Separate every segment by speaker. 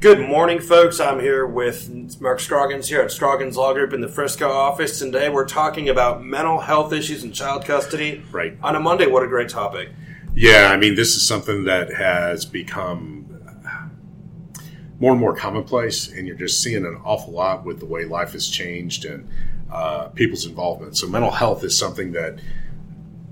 Speaker 1: Good morning, folks. I'm here with Mark Scroggins here at Scroggins Law Group in the Frisco office. Today we're talking about mental health issues in child custody.
Speaker 2: Right.
Speaker 1: On a Monday, what a great topic.
Speaker 2: Yeah, I mean, this is something that has become more and more commonplace, and you're just seeing an awful lot with the way life has changed and uh, people's involvement. So, mental health is something that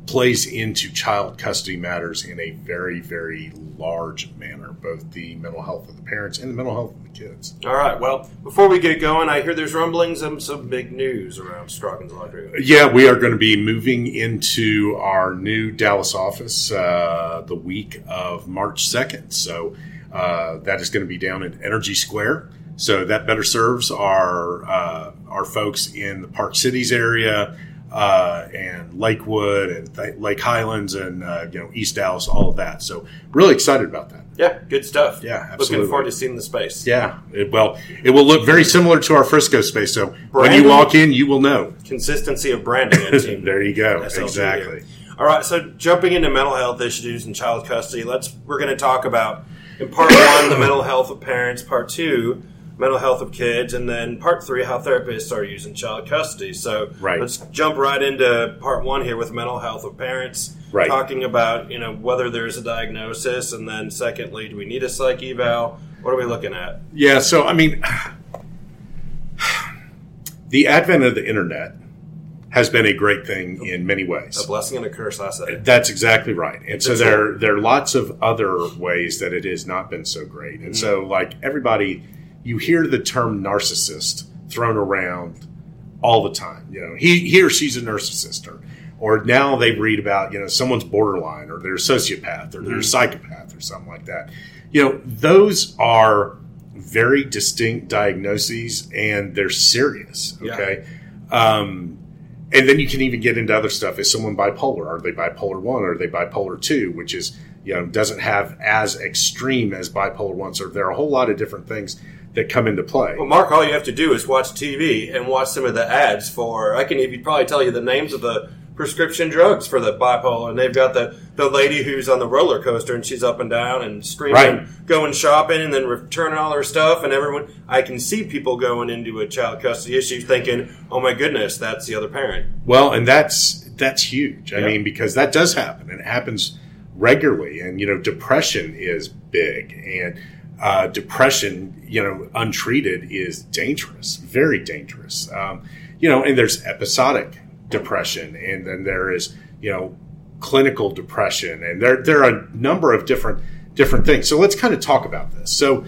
Speaker 2: plays into child custody matters in a very, very large manner, both the mental health of the parents and the mental health of the kids.
Speaker 1: All right. Well, before we get going, I hear there's rumblings of some big news around Law Group.
Speaker 2: Yeah, we are going to be moving into our new Dallas office uh, the week of March 2nd. So uh, that is going to be down at Energy Square. So that better serves our uh, our folks in the Park Cities area, uh, and Lakewood and Th- Lake Highlands and uh, you know East Dallas, all of that. So really excited about that.
Speaker 1: Yeah, good stuff.
Speaker 2: Yeah, absolutely.
Speaker 1: Looking forward to seeing the space.
Speaker 2: Yeah, it, well, it will look very similar to our Frisco space. So when you walk in, you will know.
Speaker 1: Consistency of branding
Speaker 2: there you go.
Speaker 1: SLG
Speaker 2: Exactly.
Speaker 1: here. All right, so jumping into mental health issues and child custody, let's we're going to talk about in part one the mental health of parents, part two mental health of kids, and then part three how therapists are using child custody. So
Speaker 2: Right.
Speaker 1: let's jump right into part one here with mental health of parents,
Speaker 2: Right.
Speaker 1: talking about you know whether there's a diagnosis, and then secondly, do we need a psych eval? What are we looking at?
Speaker 2: Yeah, so I mean, the advent of the internet has been a great thing in many ways.
Speaker 1: A blessing and a curse, I say.
Speaker 2: That's exactly right. And so there there are lots of other ways that it has not been so great. And mm. so like everybody you hear the term narcissist thrown around all the time. You know, he he or she's a narcissist or or now they read about, you know, someone's borderline or they're a sociopath or they're a psychopath or something like that. You know, those are very distinct diagnoses and they're serious.
Speaker 1: Yeah.
Speaker 2: Okay. Um, and then you can even get into other stuff. Is someone bipolar? Are they bipolar one? Are they bipolar two? Which is, you know, doesn't have as extreme as bipolar one. So there are a whole lot of different things that come into play.
Speaker 1: Well, Mark, all you have to do is watch TV and watch some of the ads for. I can even probably tell you the names of the prescription drugs for the bipolar, and they've got the the lady who's on the roller coaster and she's up and down and screaming,
Speaker 2: Right.
Speaker 1: going shopping, and then returning all her stuff, and everyone. I can see people going into a child custody issue thinking, "Oh my goodness, that's the other parent."
Speaker 2: Well, and that's that's huge. I
Speaker 1: Yeah.
Speaker 2: mean, because that does happen, and it happens regularly. And you know, depression is big, and uh, depression, you know, untreated is dangerous, very dangerous. Um, you know, and there's episodic depression, and then there is you know clinical depression, and there there are a number of different different things. So let's kind of talk about this. So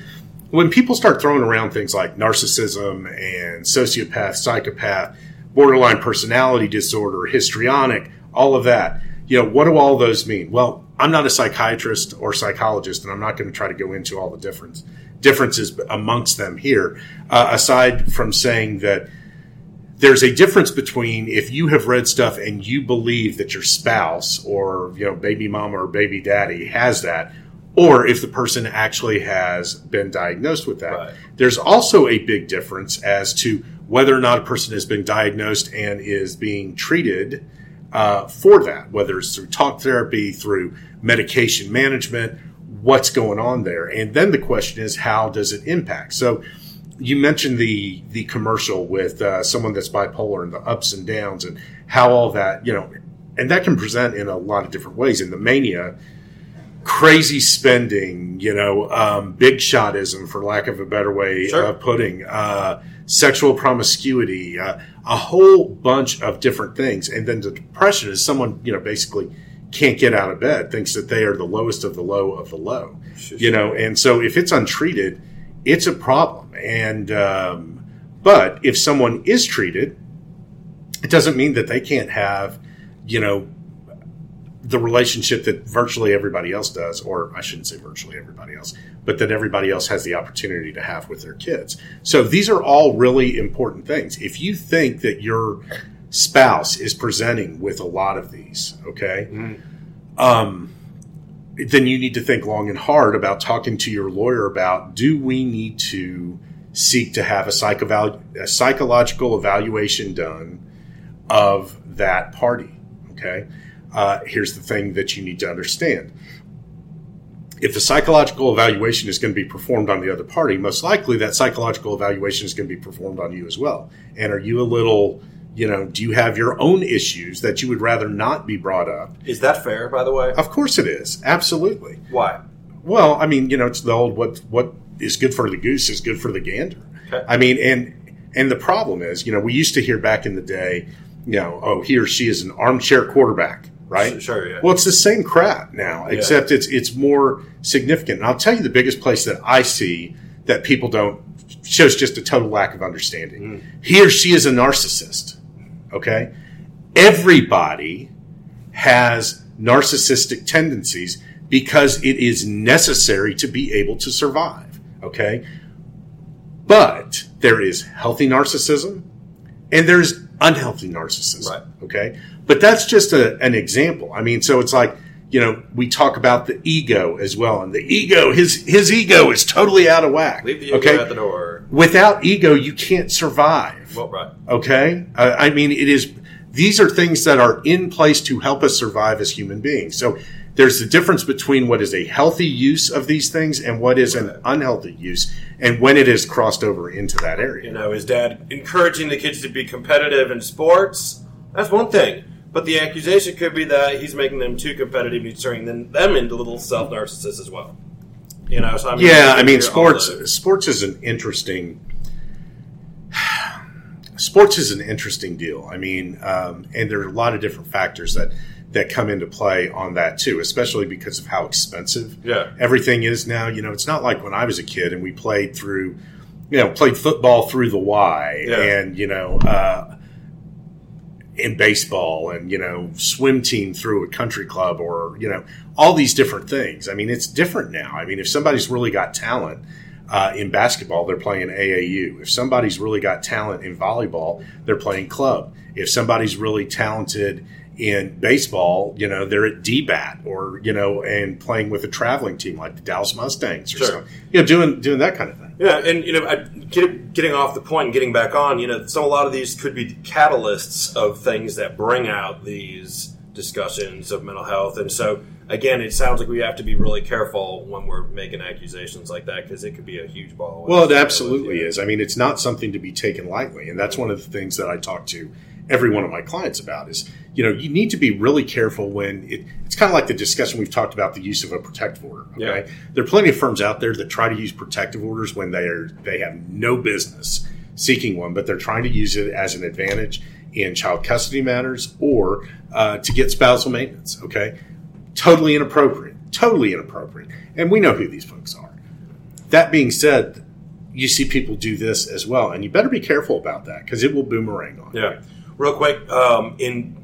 Speaker 2: when people start throwing around things like narcissism and sociopath, psychopath, borderline personality disorder, histrionic, all of that, you know, what do all those mean? Well, I'm not a psychiatrist or psychologist, and I'm not going to try to go into all the difference differences amongst them here. Uh, aside from saying that there's a difference between if you have read stuff and you believe that your spouse or you know baby mama or baby daddy has that or if the person actually has been diagnosed with that
Speaker 1: Right.
Speaker 2: there's also a big difference as to whether or not a person has been diagnosed and is being treated uh, for that whether it's through talk therapy through medication management what's going on there? And then the question is how does it impact? So you mentioned the the commercial with uh, someone that's bipolar and the ups and downs and how all that you know and that can present in a lot of different ways. In the mania crazy spending you know um, big shotism for lack of a better way
Speaker 1: Sure.
Speaker 2: of putting uh, sexual promiscuity uh, a whole bunch of different things. And then the depression is someone you know basically can't get out of bed thinks that they are the lowest of the low of the low you know? And so if it's untreated it's a problem. And um, but if someone is treated it doesn't mean that they can't have you know the relationship that virtually everybody else does or i shouldn't say virtually everybody else but that everybody else has the opportunity to have with their kids. So these are all really important things. If you think that your spouse is presenting with a lot of these okay? Um, then you need to think long and hard about talking to your lawyer about do we need to seek to have a, a psychological evaluation done of that party okay? Uh, here's the thing that you need to understand. If the psychological evaluation is going to be performed on the other party, most likely that psychological evaluation is going to be performed on you as well. And are you a little, you know, do you have your own issues that you would rather not be brought up?
Speaker 1: Is that fair, by the way?
Speaker 2: Of course it is. Absolutely.
Speaker 1: Why?
Speaker 2: Well, I mean, you know, it's the old what what is good for the goose is good for the gander.
Speaker 1: Okay.
Speaker 2: I mean, and and the problem is, you know, we used to hear back in the day, you know, oh, he or she is an armchair quarterback, right?
Speaker 1: Sure, yeah.
Speaker 2: Well, it's the same crap now,
Speaker 1: Yeah.
Speaker 2: except it's it's more significant. And I'll tell you the biggest place that I see that people don't shows just a total lack of understanding.
Speaker 1: Mm.
Speaker 2: He or she is a narcissist. Okay, everybody has narcissistic tendencies because it is necessary to be able to survive. Okay, but there is healthy narcissism and there's unhealthy narcissism.
Speaker 1: Right.
Speaker 2: Okay. But that's just a, an example. I mean, so it's like, you know, we talk about the ego as well. And the ego, his, his ego is totally out of whack.
Speaker 1: Leave the ego
Speaker 2: okay.
Speaker 1: at the door.
Speaker 2: Without ego, you can't survive.
Speaker 1: Well, right.
Speaker 2: Okay. Uh, I mean, it is, these are things that are in place to help us survive as human beings. So there's the difference between what is a healthy use of these things and what is an unhealthy use and when it is crossed over into that
Speaker 1: You
Speaker 2: area.
Speaker 1: know, his dad encouraging the kids to be competitive in sports. That's one thing. But the accusation could be that he's making them too competitive, he's turning them, them into little self narcissists as well. You know, so I mean,
Speaker 2: Yeah, I mean, sports. Sports is an interesting. Sports is an interesting deal. I mean, um, and there are a lot of different factors that that come into play on that too, especially because of how expensive
Speaker 1: Yeah.
Speaker 2: everything is now. You know, it's not like when I was a kid and we played through, you know, played football through the Y,
Speaker 1: Yeah.
Speaker 2: and you know, uh, in baseball, and you know, swim team through a country club, or you know, all these different things. I mean, it's different now. I mean, if somebody's really got talent. Uh, in basketball, they're playing AAU. If somebody's really got talent in volleyball, they're playing club. If somebody's really talented in baseball, you know, they're at DBAT or, you know, and playing with a traveling team like the Dallas Mustangs or
Speaker 1: Sure.
Speaker 2: something. You know, doing doing that kind of thing.
Speaker 1: Yeah, and you know, I, get, getting off the point and getting back on, you know, so a lot of these could be catalysts of things that bring out these discussions of mental health. And so, again, it sounds like we have to be really careful when we're making accusations like that because it could be a huge ball.
Speaker 2: Well, it absolutely is. I mean, it's not something to be taken lightly, and that's one of the things that I talk to every one of my clients about is you know you need to be really careful when it, it's kind of like the discussion we've talked about the use of a protective order okay
Speaker 1: Yeah.
Speaker 2: there are plenty of firms out there that try to use protective orders when they are they have no business seeking one but they're trying to use it as an advantage in child custody matters or uh, to get spousal maintenance okay totally inappropriate totally inappropriate and we know who these folks are that being said you see people do this as well and you better be careful about that because it will boomerang on you.
Speaker 1: Yeah. Real quick, um, in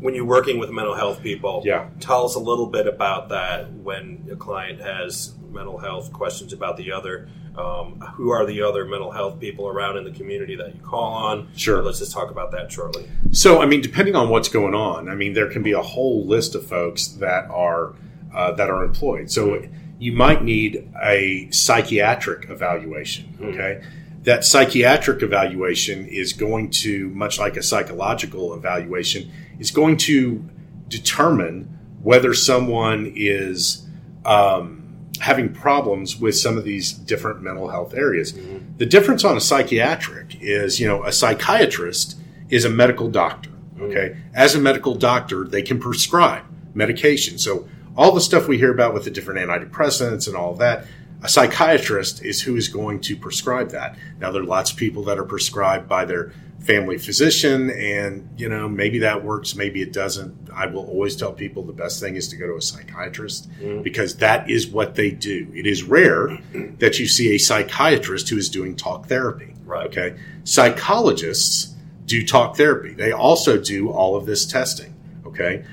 Speaker 1: when you're working with mental health people,
Speaker 2: Yeah.
Speaker 1: tell us a little bit about that. When a client has mental health questions about the other, um, who are the other mental health people around in the community that you call on?
Speaker 2: Sure.
Speaker 1: Let's just talk about that shortly.
Speaker 2: So, I mean, depending on what's going on, I mean, there can be a whole list of folks that are uh, that are employed. So, you might need a psychiatric evaluation. Okay, that psychiatric evaluation is going to, much like a psychological evaluation, is going to determine whether someone is um, having problems with some of these different mental health areas. The difference on a psychiatric is, you know, a psychiatrist is a medical doctor. Okay, as a medical doctor, they can prescribe medication. So all the stuff we hear about with the different antidepressants and all that, a psychiatrist is who is going to prescribe that. Now there are lots of people that are prescribed by their family physician, and you know maybe that works, maybe it doesn't. I will always tell people the best thing is to go to a psychiatrist because that is what they do. It is rare that you see a psychiatrist who is doing talk therapy.
Speaker 1: Right.
Speaker 2: Okay. Psychologists do talk therapy. They also do all of this testing. Okay.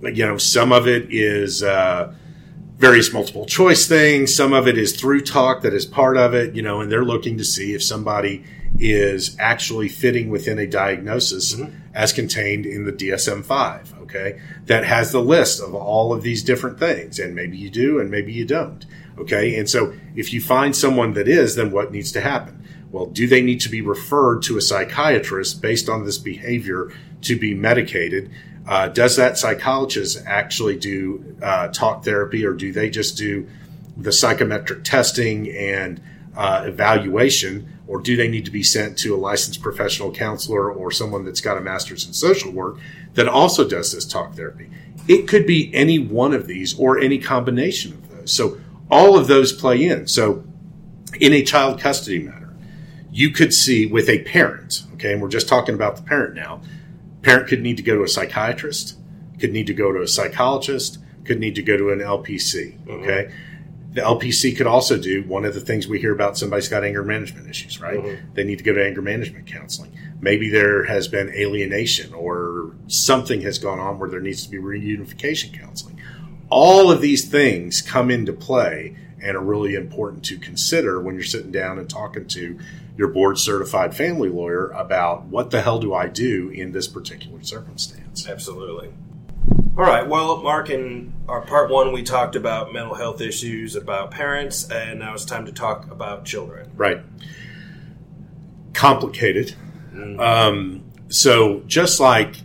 Speaker 2: But, you know, some of it is uh, various multiple choice things. Some of it is through talk that is part of it, you know, and they're looking to see if somebody is actually fitting within a diagnosis as contained in the DSM 5. Okay. That has the list of all of these different things. And maybe you do and maybe you don't. Okay. And so if you find someone that is, then what needs to happen? Well, do they need to be referred to a psychiatrist based on this behavior to be medicated? Uh, does that psychologist actually do uh, talk therapy, or do they just do the psychometric testing and uh, evaluation, or do they need to be sent to a licensed professional counselor or someone that's got a master's in social work that also does this talk therapy? It could be any one of these or any combination of those. So all of those play in. So in a child custody matter, you could see with a parent, okay, and we're just talking about the parent now. Parent could need to go to a psychiatrist, could need to go to a psychologist, could need to go to an LPC, okay? The LPC could also do one of the things we hear about somebody's got anger management issues, right? Mm-hmm. They need to go to anger management counseling. Maybe there has been alienation or something has gone on where there needs to be reunification counseling. All of these things come into play and are really important to consider when you're sitting down and talking to your board certified family lawyer about what the hell do I do in this particular circumstance.
Speaker 1: Absolutely. All right. Well, Mark, in our part one, we talked about mental health issues, about parents, and now it's time to talk about children.
Speaker 2: Right. Complicated. Um, so, just like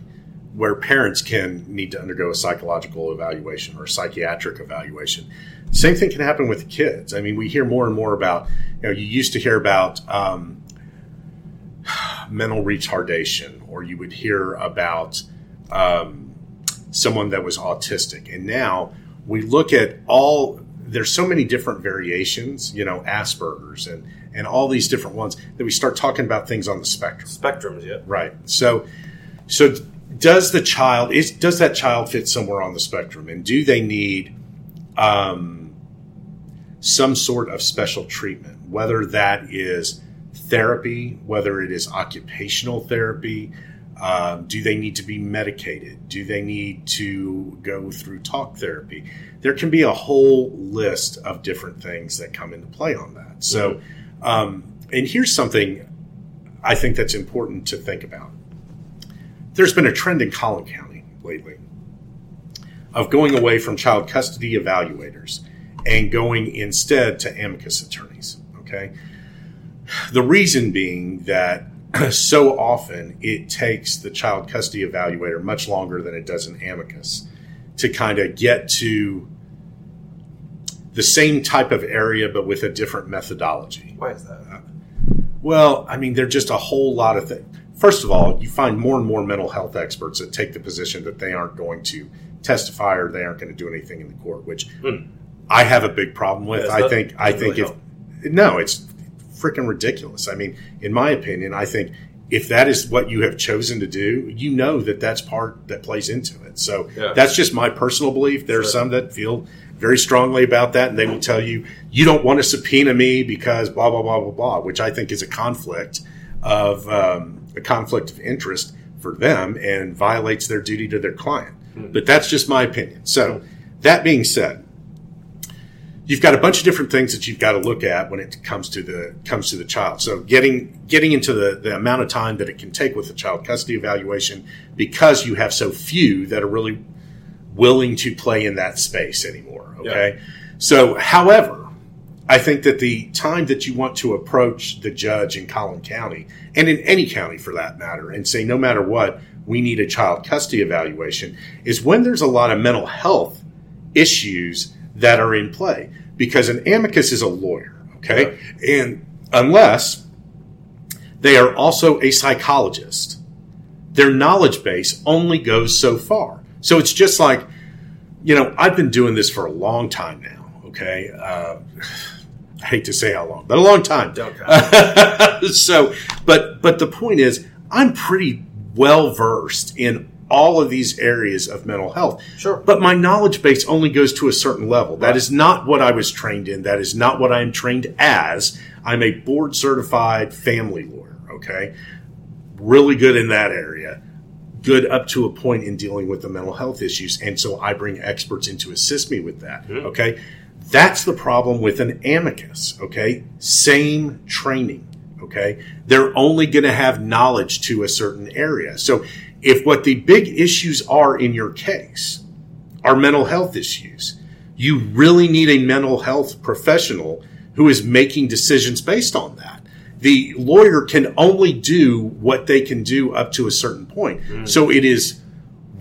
Speaker 2: where parents can need to undergo a psychological evaluation or a psychiatric evaluation, same thing can happen with kids. I mean, we hear more and more about, you know, you used to hear about um, mental retardation, or you would hear about um, someone that was autistic. And now we look at all, there's so many different variations, you know, Asperger's and, and all these different ones that we start talking about things on the spectrum.
Speaker 1: Spectrums, yeah.
Speaker 2: Right. So, so does the child is does that child fit somewhere on the spectrum, and do they need um, some sort of special treatment, whether that is therapy, whether it is occupational therapy? Um, do they need to be medicated? Do they need to go through talk therapy? There can be a whole list of different things that come into play on that. So, um, and here's something I think that's important to think about. There's been a trend in Collin County lately of going away from child custody evaluators and going instead to amicus attorneys. Okay. The reason being that so often it takes the child custody evaluator much longer than it does an amicus to kind of get to the same type of area but with a different methodology.
Speaker 1: Why is that?
Speaker 2: Well, I mean, there're just a whole lot of things. First of all, you find more and more mental health experts that take the position that they aren't going to testify or they aren't going to do anything in the court, which
Speaker 1: Hmm.
Speaker 2: I have a big problem with.
Speaker 1: Yes,
Speaker 2: I think I think
Speaker 1: really
Speaker 2: if no, it's freaking ridiculous. I mean, in my opinion, I think if that is what you have chosen to do, you know that that's part that plays into it. So
Speaker 1: Yeah.
Speaker 2: that's just my personal belief. There are
Speaker 1: Sure.
Speaker 2: some that feel very strongly about that, and they will tell you you don't want to subpoena me because blah blah blah blah blah, which I think is a conflict of um, a conflict of interest for them and violates their duty to their client. But that's just my opinion. So that being said, you've got a bunch of different things that you've got to look at when it comes to the comes to the child. So getting getting into the, the amount of time that it can take with a child custody evaluation because you have so few that are really willing to play in that space anymore. Okay. So however, I think that the time that you want to approach the judge in Collin County and in any county for that matter and say no matter what, we need a child custody evaluation is when there's a lot of mental health issues that are in play because an amicus is a lawyer, okay? And unless they are also a psychologist, their knowledge base only goes so far. So it's just like, you know, I've been doing this for a long time now, okay? Uh, I hate to say how long, but a long time. So, but but the point is, I'm pretty well versed in all of these areas of mental health.
Speaker 1: Sure.
Speaker 2: But my knowledge base only goes to a certain level. That is not what I was trained in. That is not what I am trained as. I'm a board certified family lawyer. Okay, really good in that area. Good up to a point in dealing with the mental health issues, and so I bring experts in to assist me with that. Okay, that's the problem with an amicus. Okay, same training. Okay, they're only going to have knowledge to a certain area. So, if what the big issues are in your case are mental health issues, you really need a mental health professional who is making decisions based on that. The lawyer can only do what they can do up to a certain point. Mm-hmm. So it is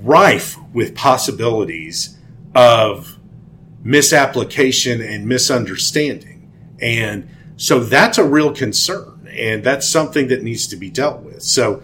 Speaker 2: rife with possibilities of misapplication and misunderstanding. And so that's a real concern. And that's something that needs to be dealt with. So,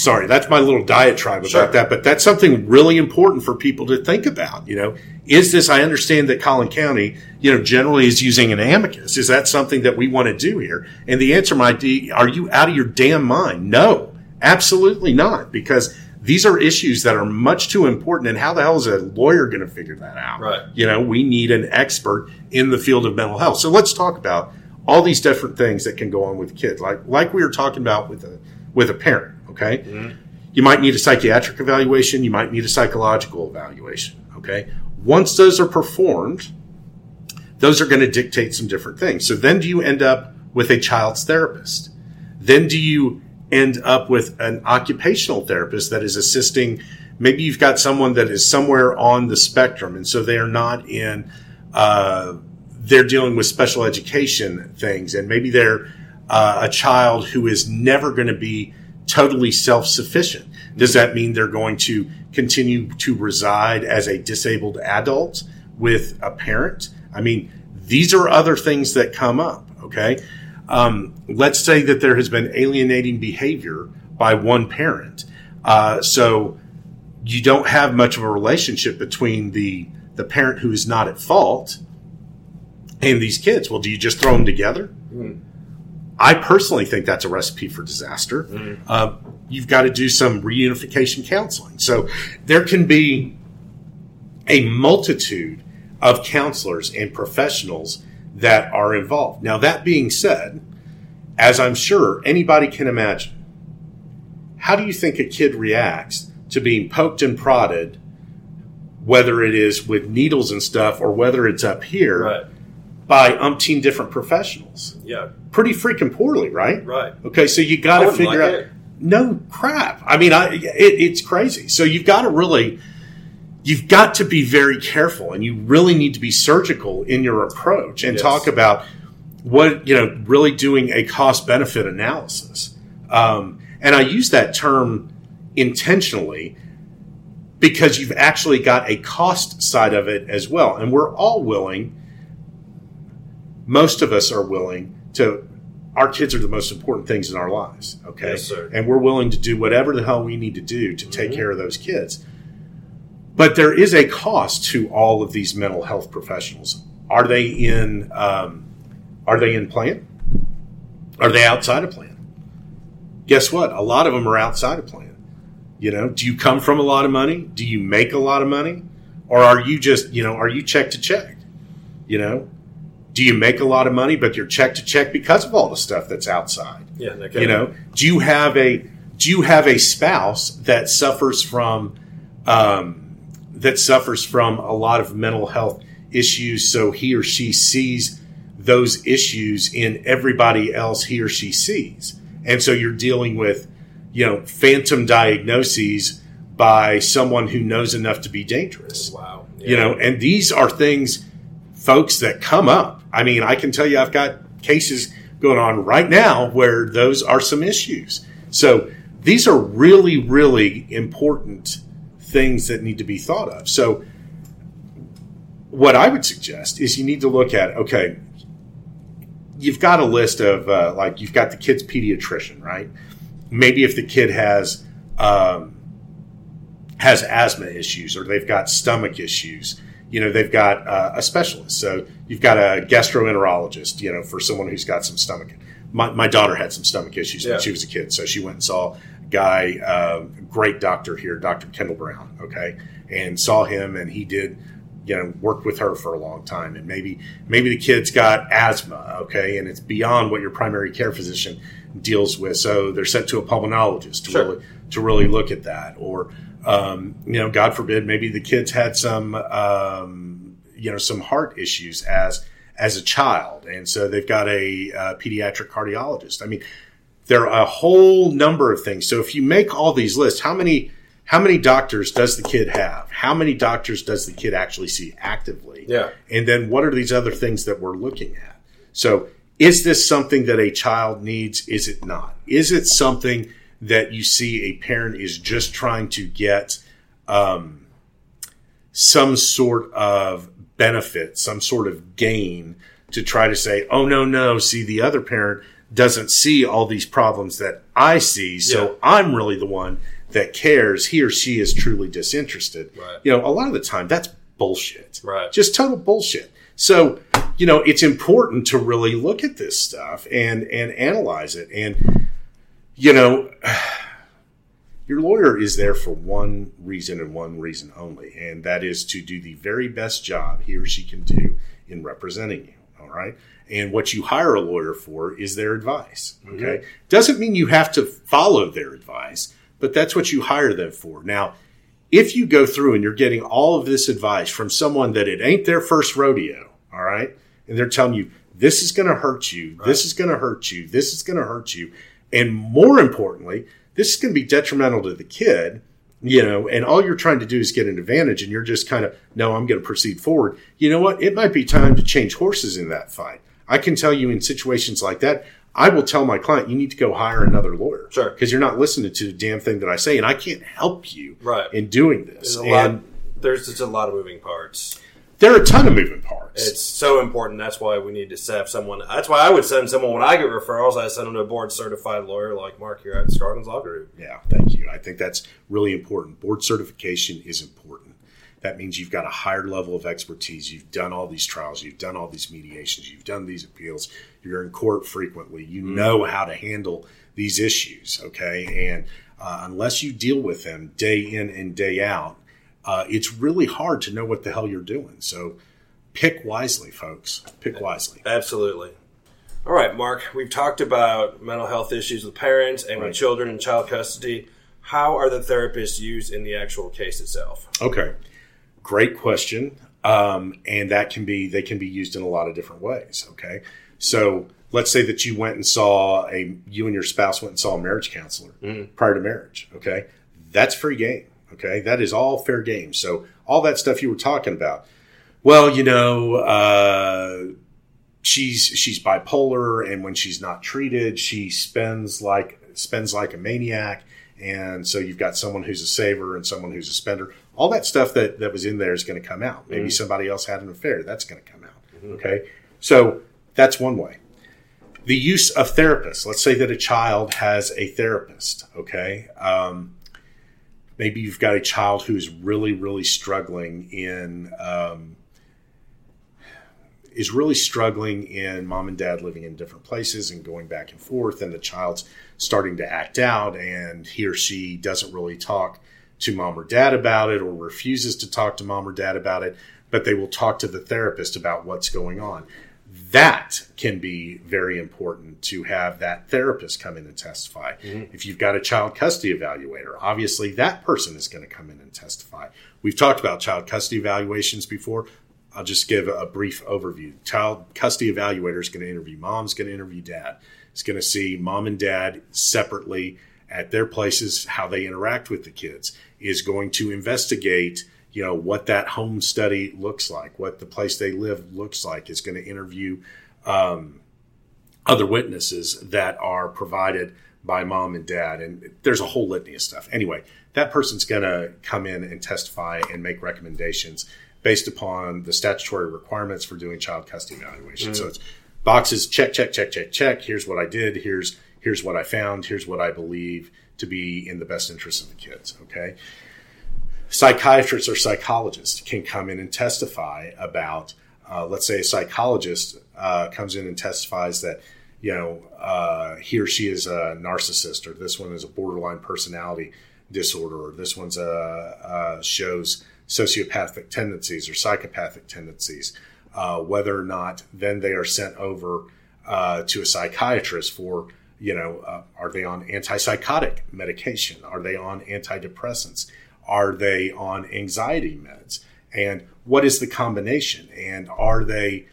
Speaker 2: sorry, that's my little diatribe about
Speaker 1: Sure.
Speaker 2: that, but that's something really important for people to think about. You know, is this, I understand that Collin County, you know, generally is using an amicus. Is that something that we want to do here? And the answer might be, are you out of your damn mind? No, absolutely not. Because these are issues that are much too important. And how the hell is a lawyer going to figure that out?
Speaker 1: Right.
Speaker 2: You know, we need an expert in the field of mental health. So let's talk about all these different things that can go on with kids, like like we were talking about with a with a parent. Okay, you might need a psychiatric evaluation. You might need a psychological evaluation. Okay, once those are performed, those are going to dictate some different things. So then, do you end up with a child's therapist? Then do you end up with an occupational therapist that is assisting? Maybe you've got someone that is somewhere on the spectrum, and so they are not in. Uh, they're dealing with special education things, and maybe they're uh, a child who is never going to be totally self sufficient. Does that mean they're going to continue to reside as a disabled adult with a parent? I mean, these are other things that come up, okay? Um, let's say that there has been alienating behavior by one parent. Uh, so you don't have much of a relationship between the, the parent who is not at fault and these kids. Well, do you just throw them together? I personally think that's a recipe for disaster. Uh, you've got to do some reunification counseling. So there can be a multitude of counselors and professionals that are involved. Now, that being said, as I'm sure anybody can imagine, how do you think a kid reacts to being poked and prodded, whether it is with needles and stuff or whether it's up here,
Speaker 1: Right.
Speaker 2: By umpteen different professionals?
Speaker 1: Yeah.
Speaker 2: Pretty freaking poorly, right?
Speaker 1: Right.
Speaker 2: Okay, so you got to figure
Speaker 1: like
Speaker 2: out.
Speaker 1: it.
Speaker 2: No crap. I mean, I it, it's crazy. So you've got to really, you've got to be very careful, and you really need to be surgical in your approach and
Speaker 1: Yes.
Speaker 2: talk about what you know. Really doing a cost benefit analysis, um, and I use that term intentionally because you've actually got a cost side of it as well, and we're all willing. Most of us are willing to our kids are the most important things in our lives. Okay.
Speaker 1: Yes, sir.
Speaker 2: And we're willing to do whatever the hell we need to do to take care of those kids. But there is a cost to all of these mental health professionals. Are they in um, are they in plan? Are they outside of plan? Guess what? A lot of them are outside of plan. You know, do you come from a lot of money? Do you make a lot of money? Or are you just, you know, are you check to check? You know, do you make a lot of money, but you're check to check because of all the stuff that's outside?
Speaker 1: Yeah.
Speaker 2: You know, do you have a do you have a spouse that suffers from um, that suffers from a lot of mental health issues? So he or she sees those issues in everybody else he or she sees, and so you're dealing with you know phantom diagnoses by someone who knows enough to be dangerous
Speaker 1: Wow.
Speaker 2: you know and these are things folks that come up. I mean i can tell you i've got cases going on right now where those are some issues. So these are really really important things that need to be thought of. So what i would suggest is you need to look at okay you've got a list of uh, like you've got the kid's pediatrician right? Maybe if the kid has um, has asthma issues or they've got stomach issues you know they've got uh, a specialist. So you've got a gastroenterologist you know for someone who's got some stomach my, my daughter had some stomach issues
Speaker 1: Yeah.
Speaker 2: when she was a kid so she went and saw a guy uh, great doctor here dr kendall brown okay? And saw him and he did you know worked with her for a long time. And maybe maybe the kid's got asthma okay? And it's beyond what your primary care physician deals with. So they're sent to a pulmonologist to
Speaker 1: Sure.
Speaker 2: really to really look at that. Or um, you know god forbid maybe the kids had some um, you know some heart issues as as a child. And so they've got a, uh pediatric cardiologist. I mean there are a whole number of things. So if you make all these lists how many how many doctors does the kid have? How many doctors does the kid actually see actively?
Speaker 1: Yeah.
Speaker 2: and then what are these other things that we're looking at? So is this something that a child needs? Is it not? Is it something that you see a parent is just trying to get um, some sort of benefit, some sort of gain to try to say, oh, no, no, see, the other parent doesn't see all these problems that I see. So
Speaker 1: Yeah.
Speaker 2: I'm really the one that cares. He or she is truly disinterested.
Speaker 1: Right.
Speaker 2: You know, a lot of the time that's bullshit.
Speaker 1: Right.
Speaker 2: Just total bullshit. So, you know, it's important to really look at this stuff and and analyze it. And you know, your lawyer is there for one reason and one reason only, and that is to do the very best job he or she can do in representing you. All right. And what you hire a lawyer for is their advice. Mm-hmm. Okay. Doesn't mean you have to follow their advice, but that's what you hire them for. Now, if you go through and you're getting all of this advice from someone that it ain't their first rodeo, all right, and they're telling you this is going to hurt you, this is going to hurt you, this is going to hurt you, and more importantly, this is going to be detrimental to the kid, you know, and all you're trying to do is get an advantage, and you're just kind of no, I'm going to proceed forward. You know what? It might be time to change horses in that fight. I can tell you in situations like that. I will tell my client, you need to go hire another lawyer.
Speaker 1: Sure.
Speaker 2: Because you're not listening to the damn thing that I say, and I can't help you
Speaker 1: Right.
Speaker 2: in doing this.
Speaker 1: There's a
Speaker 2: And
Speaker 1: lot. There's just a lot of moving parts.
Speaker 2: there are a ton of moving parts.
Speaker 1: It's so important. That's why we need to have someone. That's why I would send someone when I get referrals. I send them to a board certified lawyer like Mark here at Scroggins Law Group.
Speaker 2: yeah, thank you. I think that's really important. Board certification is important. That means you've got a higher level of expertise. You've done all these trials, you've done all these mediations, you've done these appeals, you're in court frequently, you know how to handle these issues, okay? And uh, unless you deal with them day in and day out, uh, it's really hard to know what the hell you're doing. So pick wisely, folks. Pick wisely.
Speaker 1: Absolutely. All right, Mark. We've talked about mental health issues with parents and
Speaker 2: Right.
Speaker 1: with children in child custody. How are the therapists used in the actual case itself?
Speaker 2: Okay, great question. Um, and that can be they can be used in a lot of different ways. Okay, so let's say that you went and saw a you and your spouse went and saw a marriage counselor prior to marriage. Okay, that's free game. Okay, that is all fair game. So all that stuff you were talking about. Well, you know, uh, she's she's bipolar, and when she's not treated, she spends like spends like a maniac. And so you've got someone who's a saver and someone who's a spender. All that stuff that, that was in there is going to come out. Maybe somebody else had an affair. That's going to come out. Okay. So that's one way. The use of therapists. Let's say that a child has a therapist. Okay. Um, maybe you've got a child who's really, really struggling in, um, is really struggling in mom and dad living in different places and going back and forth, and the child's starting to act out, and he or she doesn't really talk to mom or dad about it or refuses to talk to mom or dad about it, but they will talk to the therapist about what's going on. That can be very important to have that therapist come in and testify. Mm-hmm. If you've got a child custody evaluator, obviously that person is going to come in and testify. We've talked about child custody evaluations before. I'll just give a brief overview. Child custody evaluator is going to interview mom's going to interview dad. Is going to see mom and dad separately at their places, how they interact with the kids. Is going to investigate, you know, what that home study looks like, what the place they live looks like. Is going to interview um, other witnesses that are provided by mom and dad. And there's a whole litany of stuff. Anyway, that person's going to come in and testify and make recommendations based upon the statutory requirements for doing child custody evaluation. So it's boxes check, check, check, check, check. Here's what I did. Here's here's what I found. Here's what I believe to be in the best interest of the kids. Okay. Psychiatrists or psychologists can come in and testify about, uh, let's say, a psychologist uh, comes in and testifies that, you know, uh, he or she is a narcissist, or this one is a borderline personality disorder, or this one's a, uh, shows sociopathic tendencies or psychopathic tendencies. Uh, whether or not then they are sent over uh, to a psychiatrist for, you know, uh, are they on antipsychotic medication? Are they on antidepressants? Are they on anxiety meds? And what is the combination? And are they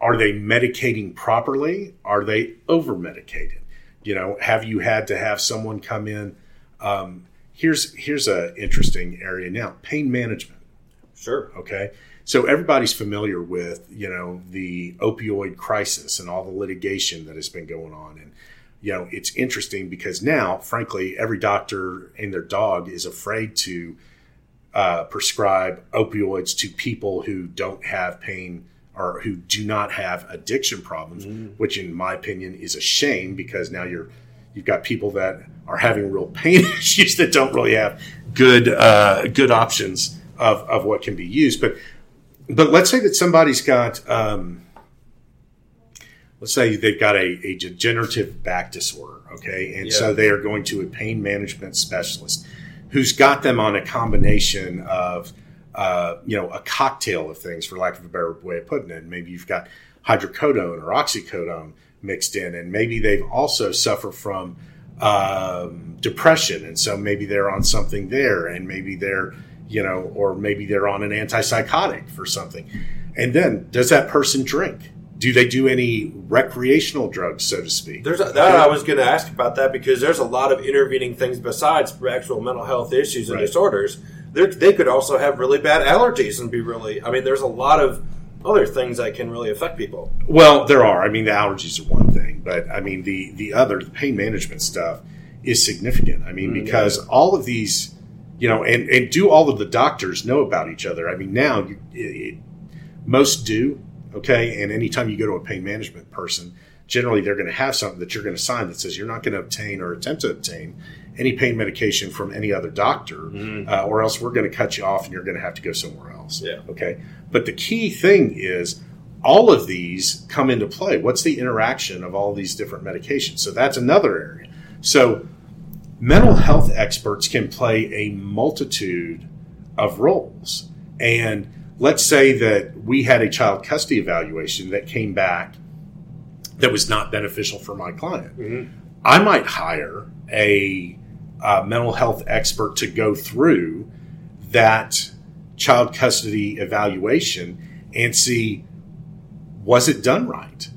Speaker 2: are they medicating properly? Are they over medicated? You know, have you had to have someone come in? Um, here's here's a interesting area now: pain management.
Speaker 1: Sure.
Speaker 2: Okay, so everybody's familiar with you know the opioid crisis and all the litigation that has been going on, and you know it's interesting because now, frankly, every doctor and their dog is afraid to uh, prescribe opioids to people who don't have pain or who do not have addiction problems,
Speaker 1: Mm.
Speaker 2: which, in my opinion, is a shame because now you're you've got people that are having real pain issues that don't really have good uh, good options of, of what can be used. But but let's say that somebody's got um, let's say they've got a, a degenerative back disorder, okay, and so they are going to a pain management specialist who's got them on a combination of uh, you know a cocktail of things, for lack of a better way of putting it. Maybe you've got hydrocodone or oxycodone mixed in, and maybe they've also suffered from um, depression, and so maybe they're on something there, and maybe they're you know, or maybe they're on an antipsychotic for something. And then, does that person drink? Do they do any recreational drugs, so to speak?
Speaker 1: There's a, that I was going to ask about that because there's a lot of intervening things besides actual mental health issues and
Speaker 2: Right.
Speaker 1: disorders. They're, they could also have really bad allergies and be really. I mean, there's a lot of other things that can really affect people.
Speaker 2: Well, there are. I mean, the allergies are one thing, but I mean, the the other, the pain management stuff is significant. I mean,
Speaker 1: Mm,
Speaker 2: because all of these, you know, and and do all of the doctors know about each other? I mean, now you, it, it, most do. Okay, and anytime you go to a pain management person, generally they're going to have something that you're going to sign that says you're not going to obtain or attempt to obtain any pain medication from any other doctor, uh, or else we're going to cut you off and you're going to have to go somewhere else.
Speaker 1: Yeah.
Speaker 2: Okay. But the key thing is all of these come into play. What's the interaction of all these different medications? So that's another area. So mental health experts can play a multitude of roles. And let's say that we had a child custody evaluation that came back that was not beneficial for my client. I might hire a uh, mental health expert to go through that child custody evaluation and see was it done right?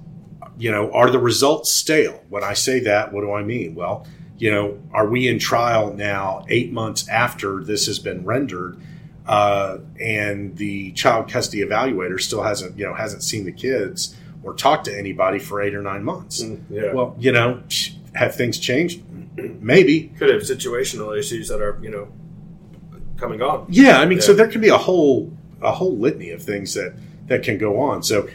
Speaker 2: You know, are the results stale? When I say that, what do I mean? Well, you know, are we in trial now eight months after this has been rendered? Uh, and the child custody evaluator still hasn't, you know, hasn't seen the kids or talked to anybody for eight or nine months.
Speaker 1: Mm, yeah.
Speaker 2: Well, you know, have things changed? Maybe.
Speaker 1: could have situational issues that are you know coming on.
Speaker 2: Yeah, I mean, so there can be a whole a whole litany of things that that can go on. So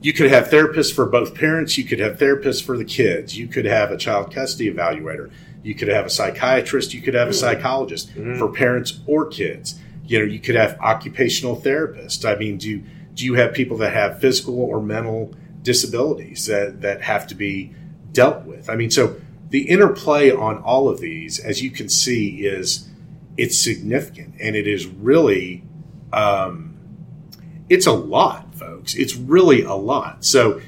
Speaker 2: you could have therapists for both parents. You could have therapists for the kids. You could have a child custody evaluator. You could have a psychiatrist. You could have a mm. psychologist mm. for parents or kids. You know, you could have occupational therapists. I mean, do do you have people that have physical or mental disabilities that that have to be dealt with? I mean, so the interplay on all of these, as you can see, is it's significant and it is really um, it's a lot folks it's really a lot so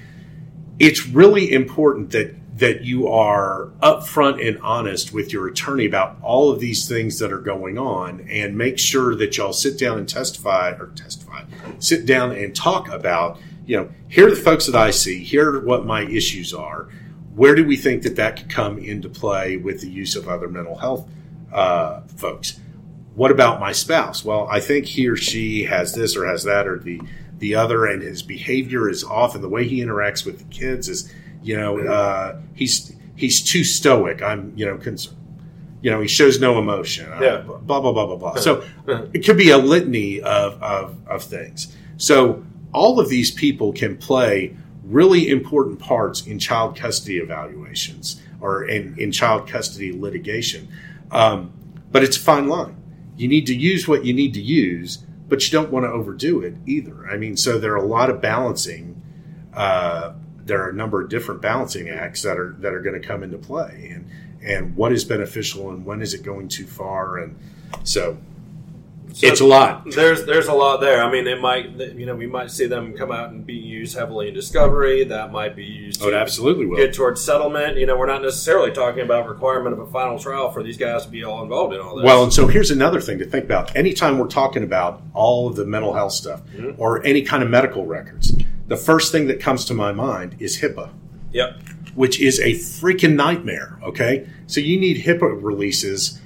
Speaker 2: it's really important that that you are upfront and honest with your attorney about all of these things that are going on and make sure that y'all sit down and testify or testify sit down and talk about you know here are the folks that i see here are what my issues are where do we think that that could come into play with the use of other mental health uh, folks what about my spouse? Well, I think he or she has this or has that or the the other, and his behavior is off, and the way he interacts with the kids is, you know, uh, he's he's too stoic. I'm, you know, concerned. You know, he shows no emotion. uh,
Speaker 1: Yeah.
Speaker 2: blah blah blah blah blah. So it could be a litany of, of of things. So all of these people can play really important parts in child custody evaluations or in, in child custody litigation. Um, but it's a fine line. You need to use what you need to use, but you don't want to overdo it either. I mean, so there are a lot of balancing. Uh, there are a number of different balancing acts that are that are going to come into play, and and what is beneficial and when is it going too far, and so, it's a lot.
Speaker 1: There's there's a lot there. I mean, it might you know we might see them come out and be used heavily in discovery. That might be used
Speaker 2: Oh, it absolutely will.
Speaker 1: get towards settlement. You know, we're not necessarily talking about requirement of a final trial for these guys to be all involved in all this.
Speaker 2: Well, and so here's another thing to think about. Anytime we're talking about all of the mental health stuff
Speaker 1: Mm-hmm.
Speaker 2: or any kind of medical records, the first thing that comes to my mind is HIPAA.
Speaker 1: yep.
Speaker 2: which is a freaking nightmare. Okay. So you need HIPAA releases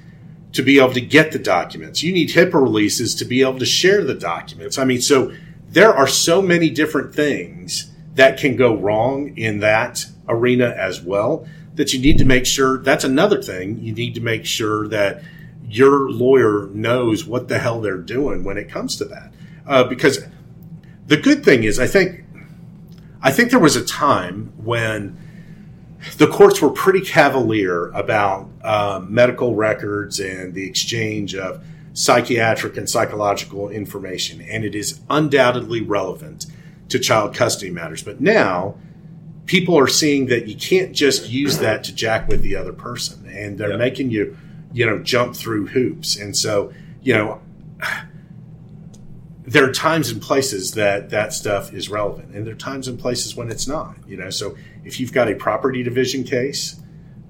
Speaker 2: to be able to get the documents. You need HIPAA releases to be able to share the documents. I mean, so there are so many different things that can go wrong in that arena as well that you need to make sure that's another thing. You need to make sure that your lawyer knows what the hell they're doing when it comes to that. Uh, because the good thing is, I think, I think there was a time when the courts were pretty cavalier about uh, medical records and the exchange of psychiatric and psychological information, and it is undoubtedly relevant to child custody matters. But now, people are seeing that you can't just use that to jack with the other person, and they're
Speaker 1: Yep.
Speaker 2: making you, you know, jump through hoops. And so, you know, there are times and places that that stuff is relevant, and there are times and places when it's not. You know, so if you've got a property division case,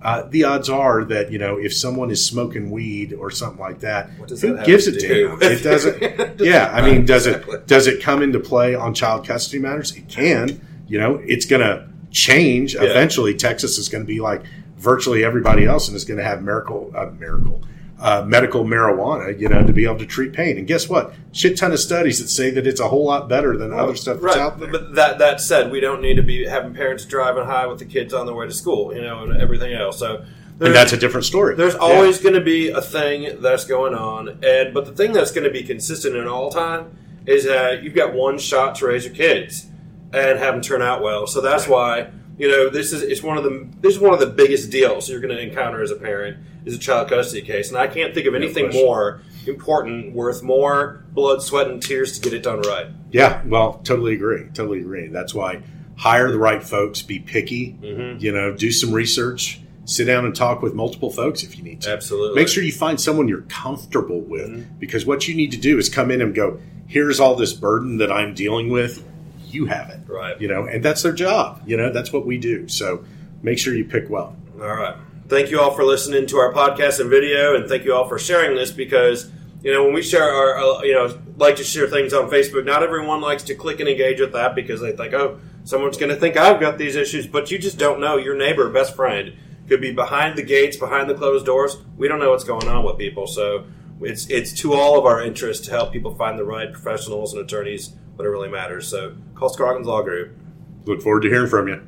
Speaker 2: uh, the odds are that you know if someone is smoking weed or something like that, who
Speaker 1: that
Speaker 2: gives
Speaker 1: to
Speaker 2: a
Speaker 1: do
Speaker 2: damn? It doesn't. yeah, I mean, does
Speaker 1: Exactly.
Speaker 2: it does it come into play on child custody matters? It can. You know, it's going to change
Speaker 1: Yeah.
Speaker 2: eventually. Texas is going to be like virtually everybody else, and is going to have miracle uh, miracle. Uh, medical marijuana, you know, to be able to treat pain. And guess what? Shit ton of studies that say that it's a whole lot better than other stuff that's
Speaker 1: right.
Speaker 2: out there.
Speaker 1: But that that said, we don't need to be having parents driving high with the kids on their way to school, you know, and everything else. So
Speaker 2: and that's a different story.
Speaker 1: There's
Speaker 2: Yeah.
Speaker 1: always going to be a thing that's going on, and but the thing that's going to be consistent in all time is that you've got one shot to raise your kids and have them turn out well. So that's why you know this is it's one of the this is one of the biggest deals you're going to encounter as a parent is a child custody case, and I can't think of anything
Speaker 2: question.
Speaker 1: more important, worth more blood, sweat, and tears to get it done right.
Speaker 2: Yeah, well, totally agree. Totally agree. That's why hire the right folks, be picky,
Speaker 1: Mm-hmm.
Speaker 2: you know, do some research, sit down and talk with multiple folks if you need to.
Speaker 1: Absolutely.
Speaker 2: Make sure you find someone you're comfortable with
Speaker 1: Mm-hmm.
Speaker 2: because what you need to do is come in and go, here's all this burden that I'm dealing with. You have it.
Speaker 1: Right.
Speaker 2: You know, and that's their job. You know, that's what we do. So make sure you pick well.
Speaker 1: All right. Thank you all for listening to our podcast and video, and thank you all for sharing this because you know when we share our uh, you know like to share things on Facebook. Not everyone likes to click and engage with that because they think, oh, someone's going to think I've got these issues, but you just don't know. Your neighbor, best friend, could be behind the gates, behind the closed doors. We don't know what's going on with people, so it's it's to all of our interest to help people find the right professionals and attorneys when it really matters. So call Scroggins Law Group.
Speaker 2: Look forward to hearing from you.